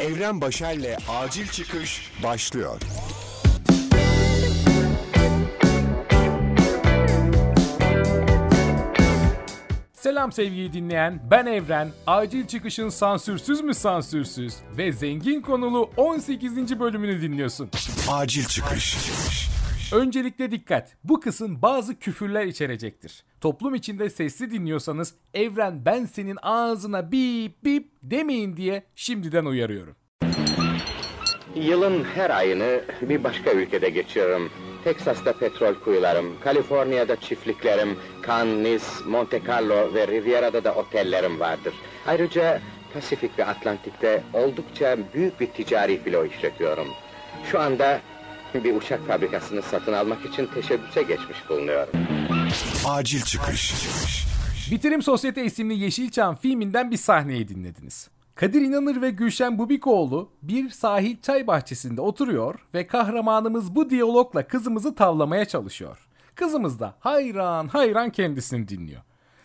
Evren Başer'le Acil Çıkış başlıyor. Selam sevgili dinleyen, ben Evren. Acil Çıkış'ın sansürsüz mü sansürsüz ve zengin konulu 18. bölümünü dinliyorsun. Acil Çıkış. Öncelikle dikkat. Bu kısım bazı küfürler içerecektir. Toplum içinde sesli dinliyorsanız Evren ben senin ağzına bip bip demeyin diye şimdiden uyarıyorum. Yılın her ayını bir başka ülkede geçiririm. Teksas'ta petrol kuyularım, Kaliforniya'da çiftliklerim, Cannes, Monte Carlo ve Riviera'da da otellerim vardır. Ayrıca Pasifik ve Atlantik'te oldukça büyük bir ticari filo işletiyorum. Şu anda bir uçak fabrikasını satın almak için teşebbüse geçmiş bulunuyorum. Acil Çıkış. Bitirim Sosyete isimli Yeşilçam filminden bir sahneyi dinlediniz. Kadir İnanır ve Gülşen Bubikoğlu bir sahil çay bahçesinde oturuyor ve kahramanımız bu diyalogla kızımızı tavlamaya çalışıyor. Kızımız da hayran hayran kendisini dinliyor.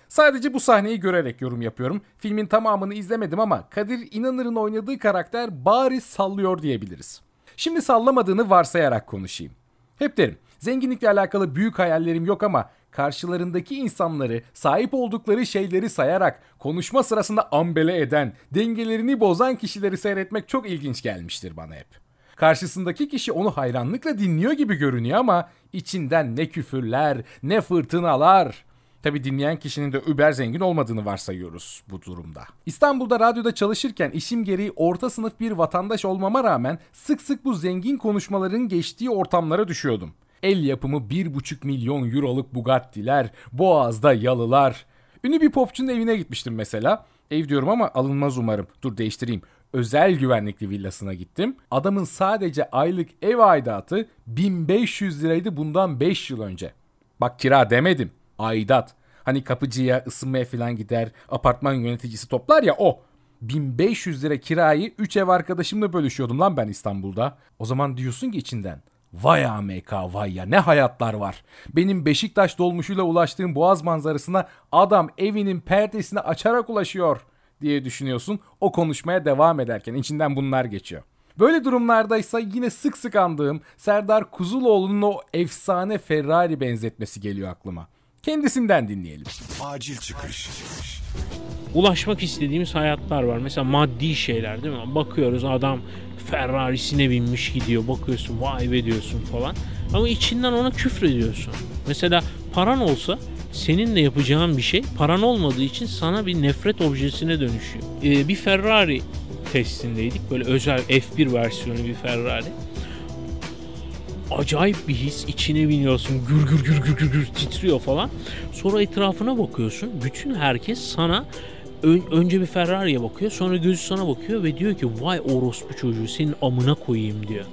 Sadece bu sahneyi görerek yorum yapıyorum. Filmin tamamını izlemedim ama Kadir İnanır'ın oynadığı karakter bariz sallıyor diyebiliriz. Şimdi sallamadığını varsayarak konuşayım. Hep derim, zenginlikle alakalı büyük hayallerim yok ama karşılarındaki insanları sahip oldukları şeyleri sayarak konuşma sırasında ambele eden, dengelerini bozan kişileri seyretmek çok ilginç gelmiştir bana hep. Karşısındaki kişi onu hayranlıkla dinliyor gibi görünüyor ama içinden ne küfürler, ne fırtınalar. Tabi dinleyen kişinin de über zengin olmadığını varsayıyoruz bu durumda. İstanbul'da radyoda çalışırken işim gereği orta sınıf bir vatandaş olmama rağmen sık sık bu zengin konuşmaların geçtiği ortamlara düşüyordum. El yapımı 1,5 milyon euroluk Bugatti'ler, Boğaz'da yalılar. Ünlü bir popçunun evine gitmiştim mesela. Ev diyorum ama alınmaz umarım. Dur değiştireyim. Özel güvenlikli villasına gittim. Adamın sadece aylık ev aidatı 1500 liraydı bundan 5 yıl önce. Bak kira demedim. Aidat. Hani kapıcıya ısınmaya falan gider, apartman yöneticisi toplar ya o. 1500 lira kirayı 3 ev arkadaşımla bölüşüyordum lan ben İstanbul'da. O zaman diyorsun ki içinden Vay AMK vay ya ne hayatlar var. Benim Beşiktaş dolmuşuyla ulaştığım boğaz manzarasına adam evinin perdesini açarak ulaşıyor diye düşünüyorsun. O konuşmaya devam ederken içinden bunlar geçiyor. Böyle durumlardaysa yine sık sık andığım Serdar Kuzuloğlu'nun o efsane Ferrari benzetmesi geliyor aklıma. Kendisinden dinleyelim. Acil Çıkış. Ulaşmak istediğimiz hayatlar var. Mesela maddi şeyler değil mi? Bakıyoruz adam Ferrari'sine binmiş gidiyor. Bakıyorsun vay be diyorsun falan. Ama içinden ona küfrediyorsun. Mesela paran olsa senin de yapacağın bir şey paran olmadığı için sana bir nefret objesine dönüşüyor. Ee, bir Ferrari testindeydik. Böyle özel F1 versiyonu bir Ferrari. Acayip bir his. içine biniyorsun. Gür gür gür gür gür, gür titriyor falan. Sonra etrafına bakıyorsun. Bütün herkes sana Ön, önce bir Ferrari'ye bakıyor sonra gözü sana bakıyor ve diyor ki vay orospu çocuğu senin amına koyayım diyor.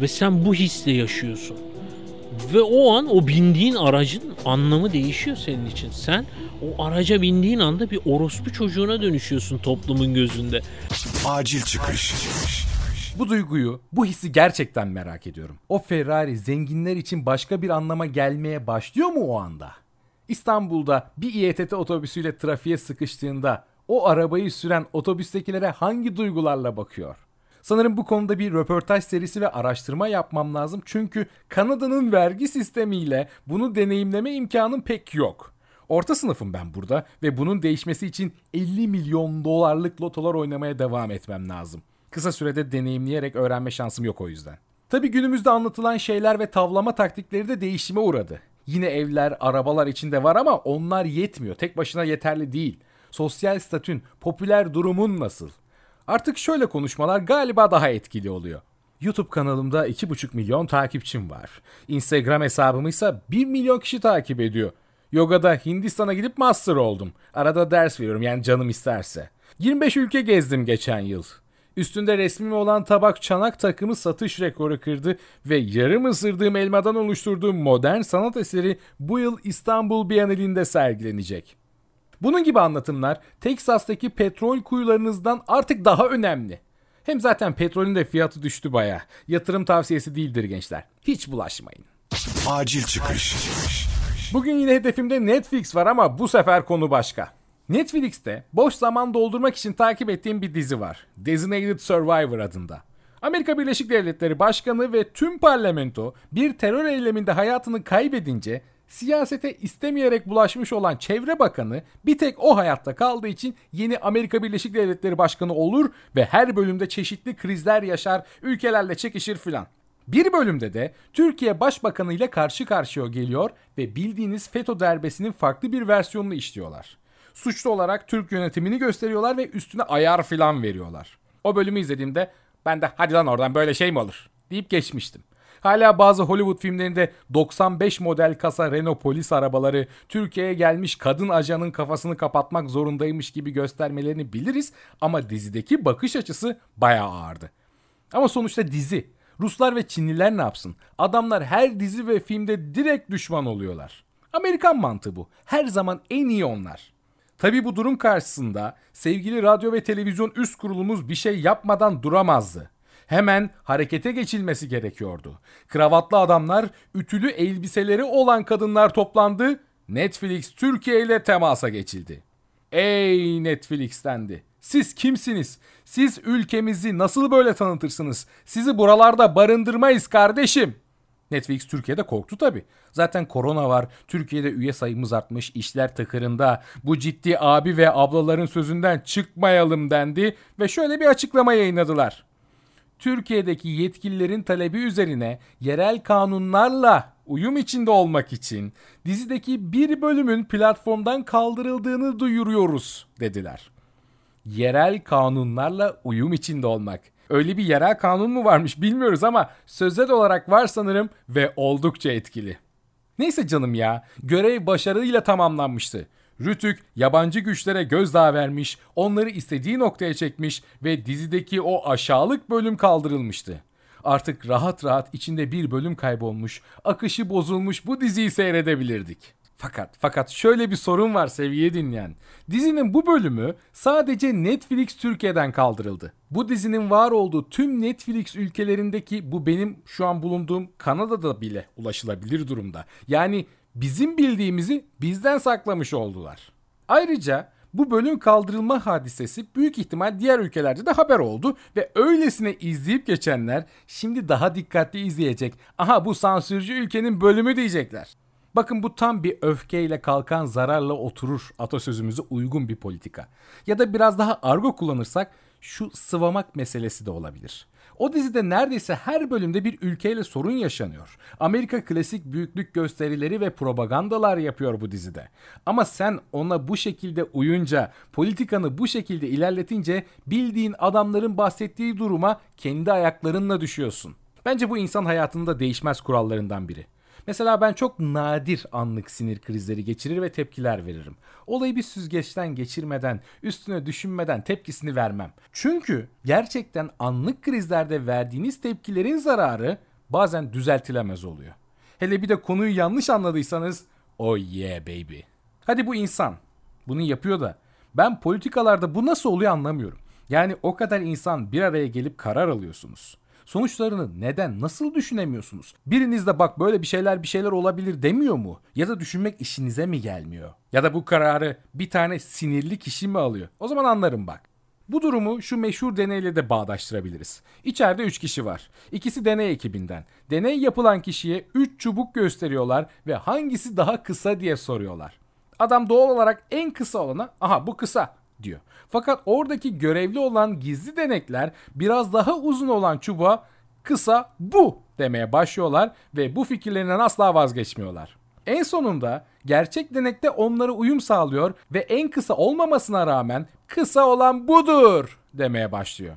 Ve sen bu hisle yaşıyorsun. Ve o an o bindiğin aracın anlamı değişiyor senin için. Sen o araca bindiğin anda bir orospu çocuğuna dönüşüyorsun toplumun gözünde. Acil Çıkış. Bu duyguyu, bu hissi gerçekten merak ediyorum. O Ferrari zenginler için başka bir anlama gelmeye başlıyor mu o anda? İstanbul'da bir İETT otobüsüyle trafiğe sıkıştığında o arabayı süren otobüstekilere hangi duygularla bakıyor? Sanırım bu konuda bir röportaj serisi ve araştırma yapmam lazım. Çünkü Kanada'nın vergi sistemiyle bunu deneyimleme imkanım pek yok. Orta sınıfım ben burada ve bunun değişmesi için 50 milyon dolarlık lotolar oynamaya devam etmem lazım. Kısa sürede deneyimleyerek öğrenme şansım yok o yüzden. Tabi günümüzde anlatılan şeyler ve tavlama taktikleri de değişime uğradı. Yine evler, arabalar içinde var ama onlar yetmiyor. Tek başına yeterli değil. Sosyal statün, popüler durumun nasıl? Artık şöyle konuşmalar galiba daha etkili oluyor. YouTube kanalımda 2,5 milyon takipçim var. Instagram hesabımı ise 1 milyon kişi takip ediyor. Yogada Hindistan'a gidip master oldum. Arada ders veriyorum yani canım isterse. 25 ülke gezdim geçen yıl. Üstünde resmim olan tabak çanak takımı satış rekoru kırdı ve yarım ısırdığım elmadan oluşturduğum modern sanat eseri bu yıl İstanbul Bienalinde sergilenecek. Bunun gibi anlatımlar Teksas'taki petrol kuyularınızdan artık daha önemli. Hem zaten petrolün de fiyatı düştü baya. Yatırım tavsiyesi değildir gençler. Hiç bulaşmayın. Acil Çıkış. Bugün yine hedefimde Netflix var ama bu sefer konu başka. Netflix'te boş zaman doldurmak için takip ettiğim bir dizi var. Designated Survivor adında. Amerika Birleşik Devletleri Başkanı ve tüm parlamento bir terör eyleminde hayatını kaybedince siyasete istemeyerek bulaşmış olan Çevre Bakanı bir tek o hayatta kaldığı için yeni Amerika Birleşik Devletleri Başkanı olur ve her bölümde çeşitli krizler yaşar, ülkelerle çekişir filan. Bir bölümde de Türkiye Başbakanı ile karşı karşıya geliyor ve bildiğiniz FETÖ derbesinin farklı bir versiyonunu işliyorlar. Suçlu olarak Türk yönetimini gösteriyorlar ve üstüne ayar filan veriyorlar. O bölümü izlediğimde ben de hadi lan oradan böyle şey mi olur deyip geçmiştim. Hala bazı Hollywood filmlerinde 95 model kasa Renault polis arabaları Türkiye'ye gelmiş kadın ajanın kafasını kapatmak zorundaymış gibi göstermelerini biliriz ama dizideki bakış açısı bayağı ağırdı. Ama sonuçta dizi. Ruslar ve Çinliler ne yapsın? Adamlar her dizi ve filmde direkt düşman oluyorlar. Amerikan mantığı bu. Her zaman en iyi onlar. Tabi bu durum karşısında sevgili radyo ve televizyon üst kurulumuz bir şey yapmadan duramazdı. Hemen harekete geçilmesi gerekiyordu. Kravatlı adamlar, ütülü elbiseleri olan kadınlar toplandı. Netflix Türkiye ile temasa geçildi. Ey Netflix dendi. Siz kimsiniz? Siz ülkemizi nasıl böyle tanıtırsınız? Sizi buralarda barındırmayız kardeşim. Netflix Türkiye'de korktu tabi. Zaten korona var. Türkiye'de üye sayımız artmış. işler tıkırında. Bu ciddi abi ve ablaların sözünden çıkmayalım dendi ve şöyle bir açıklama yayınladılar. Türkiye'deki yetkililerin talebi üzerine yerel kanunlarla uyum içinde olmak için dizideki bir bölümün platformdan kaldırıldığını duyuruyoruz dediler. Yerel kanunlarla uyum içinde olmak. Öyle bir yerel kanun mu varmış bilmiyoruz ama sözel olarak var sanırım ve oldukça etkili. Neyse canım ya, görev başarıyla tamamlanmıştı. Rütük yabancı güçlere gözdağı vermiş, onları istediği noktaya çekmiş ve dizideki o aşağılık bölüm kaldırılmıştı. Artık rahat rahat içinde bir bölüm kaybolmuş, akışı bozulmuş bu diziyi seyredebilirdik. Fakat fakat şöyle bir sorun var sevgili dinleyen. Dizinin bu bölümü sadece Netflix Türkiye'den kaldırıldı. Bu dizinin var olduğu tüm Netflix ülkelerindeki bu benim şu an bulunduğum Kanada'da bile ulaşılabilir durumda. Yani bizim bildiğimizi bizden saklamış oldular. Ayrıca bu bölüm kaldırılma hadisesi büyük ihtimal diğer ülkelerde de haber oldu ve öylesine izleyip geçenler şimdi daha dikkatli izleyecek. Aha bu sansürcü ülkenin bölümü diyecekler. Bakın bu tam bir öfkeyle kalkan zararla oturur atasözümüze uygun bir politika. Ya da biraz daha argo kullanırsak şu sıvamak meselesi de olabilir. O dizide neredeyse her bölümde bir ülkeyle sorun yaşanıyor. Amerika klasik büyüklük gösterileri ve propagandalar yapıyor bu dizide. Ama sen ona bu şekilde uyunca, politikanı bu şekilde ilerletince bildiğin adamların bahsettiği duruma kendi ayaklarınla düşüyorsun. Bence bu insan hayatında değişmez kurallarından biri. Mesela ben çok nadir anlık sinir krizleri geçirir ve tepkiler veririm. Olayı bir süzgeçten geçirmeden, üstüne düşünmeden tepkisini vermem. Çünkü gerçekten anlık krizlerde verdiğiniz tepkilerin zararı bazen düzeltilemez oluyor. Hele bir de konuyu yanlış anladıysanız oh yeah baby. Hadi bu insan bunu yapıyor da ben politikalarda bu nasıl oluyor anlamıyorum. Yani o kadar insan bir araya gelip karar alıyorsunuz. Sonuçlarını neden, nasıl düşünemiyorsunuz? Biriniz de bak böyle bir şeyler bir şeyler olabilir demiyor mu? Ya da düşünmek işinize mi gelmiyor? Ya da bu kararı bir tane sinirli kişi mi alıyor? O zaman anlarım bak. Bu durumu şu meşhur deneyle de bağdaştırabiliriz. İçeride 3 kişi var. İkisi deney ekibinden. Deney yapılan kişiye 3 çubuk gösteriyorlar ve hangisi daha kısa diye soruyorlar. Adam doğal olarak en kısa olana aha bu kısa diyor. Fakat oradaki görevli olan gizli denekler biraz daha uzun olan çubuğa kısa bu demeye başlıyorlar ve bu fikirlerinden asla vazgeçmiyorlar. En sonunda gerçek denekte onlara uyum sağlıyor ve en kısa olmamasına rağmen kısa olan budur demeye başlıyor.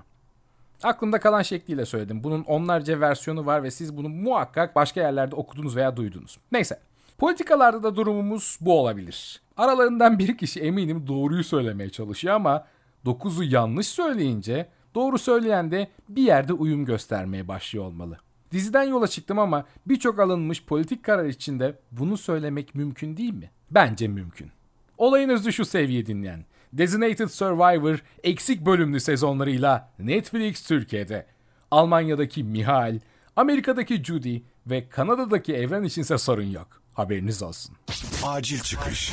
Aklımda kalan şekliyle söyledim. Bunun onlarca versiyonu var ve siz bunu muhakkak başka yerlerde okudunuz veya duydunuz. Neyse. Politikalarda da durumumuz bu olabilir. Aralarından bir kişi eminim doğruyu söylemeye çalışıyor ama 9'u yanlış söyleyince doğru söyleyen de bir yerde uyum göstermeye başlıyor olmalı. Diziden yola çıktım ama birçok alınmış politik karar içinde bunu söylemek mümkün değil mi? Bence mümkün. Olayın özü şu seviye dinleyen. Designated Survivor eksik bölümlü sezonlarıyla Netflix Türkiye'de. Almanya'daki Mihail, Amerika'daki Judy ve Kanada'daki Evren içinse sorun yok. Haberiniz olsun. Acil çıkış.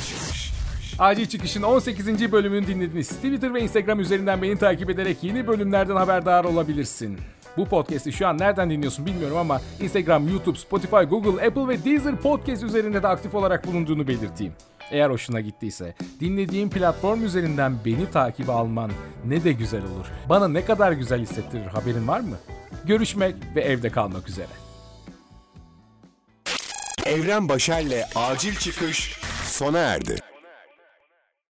Acil Çıkış'ın 18. bölümünü dinlediniz. Twitter ve Instagram üzerinden beni takip ederek yeni bölümlerden haberdar olabilirsin. Bu podcast'i şu an nereden dinliyorsun bilmiyorum ama Instagram, YouTube, Spotify, Google, Apple ve Deezer Podcast üzerinde de aktif olarak bulunduğunu belirteyim. Eğer hoşuna gittiyse dinlediğin platform üzerinden beni takip alman ne de güzel olur. Bana ne kadar güzel hissettirir haberin var mı? Görüşmek ve evde kalmak üzere. Evren Başer'le Acil Çıkış sona erdi.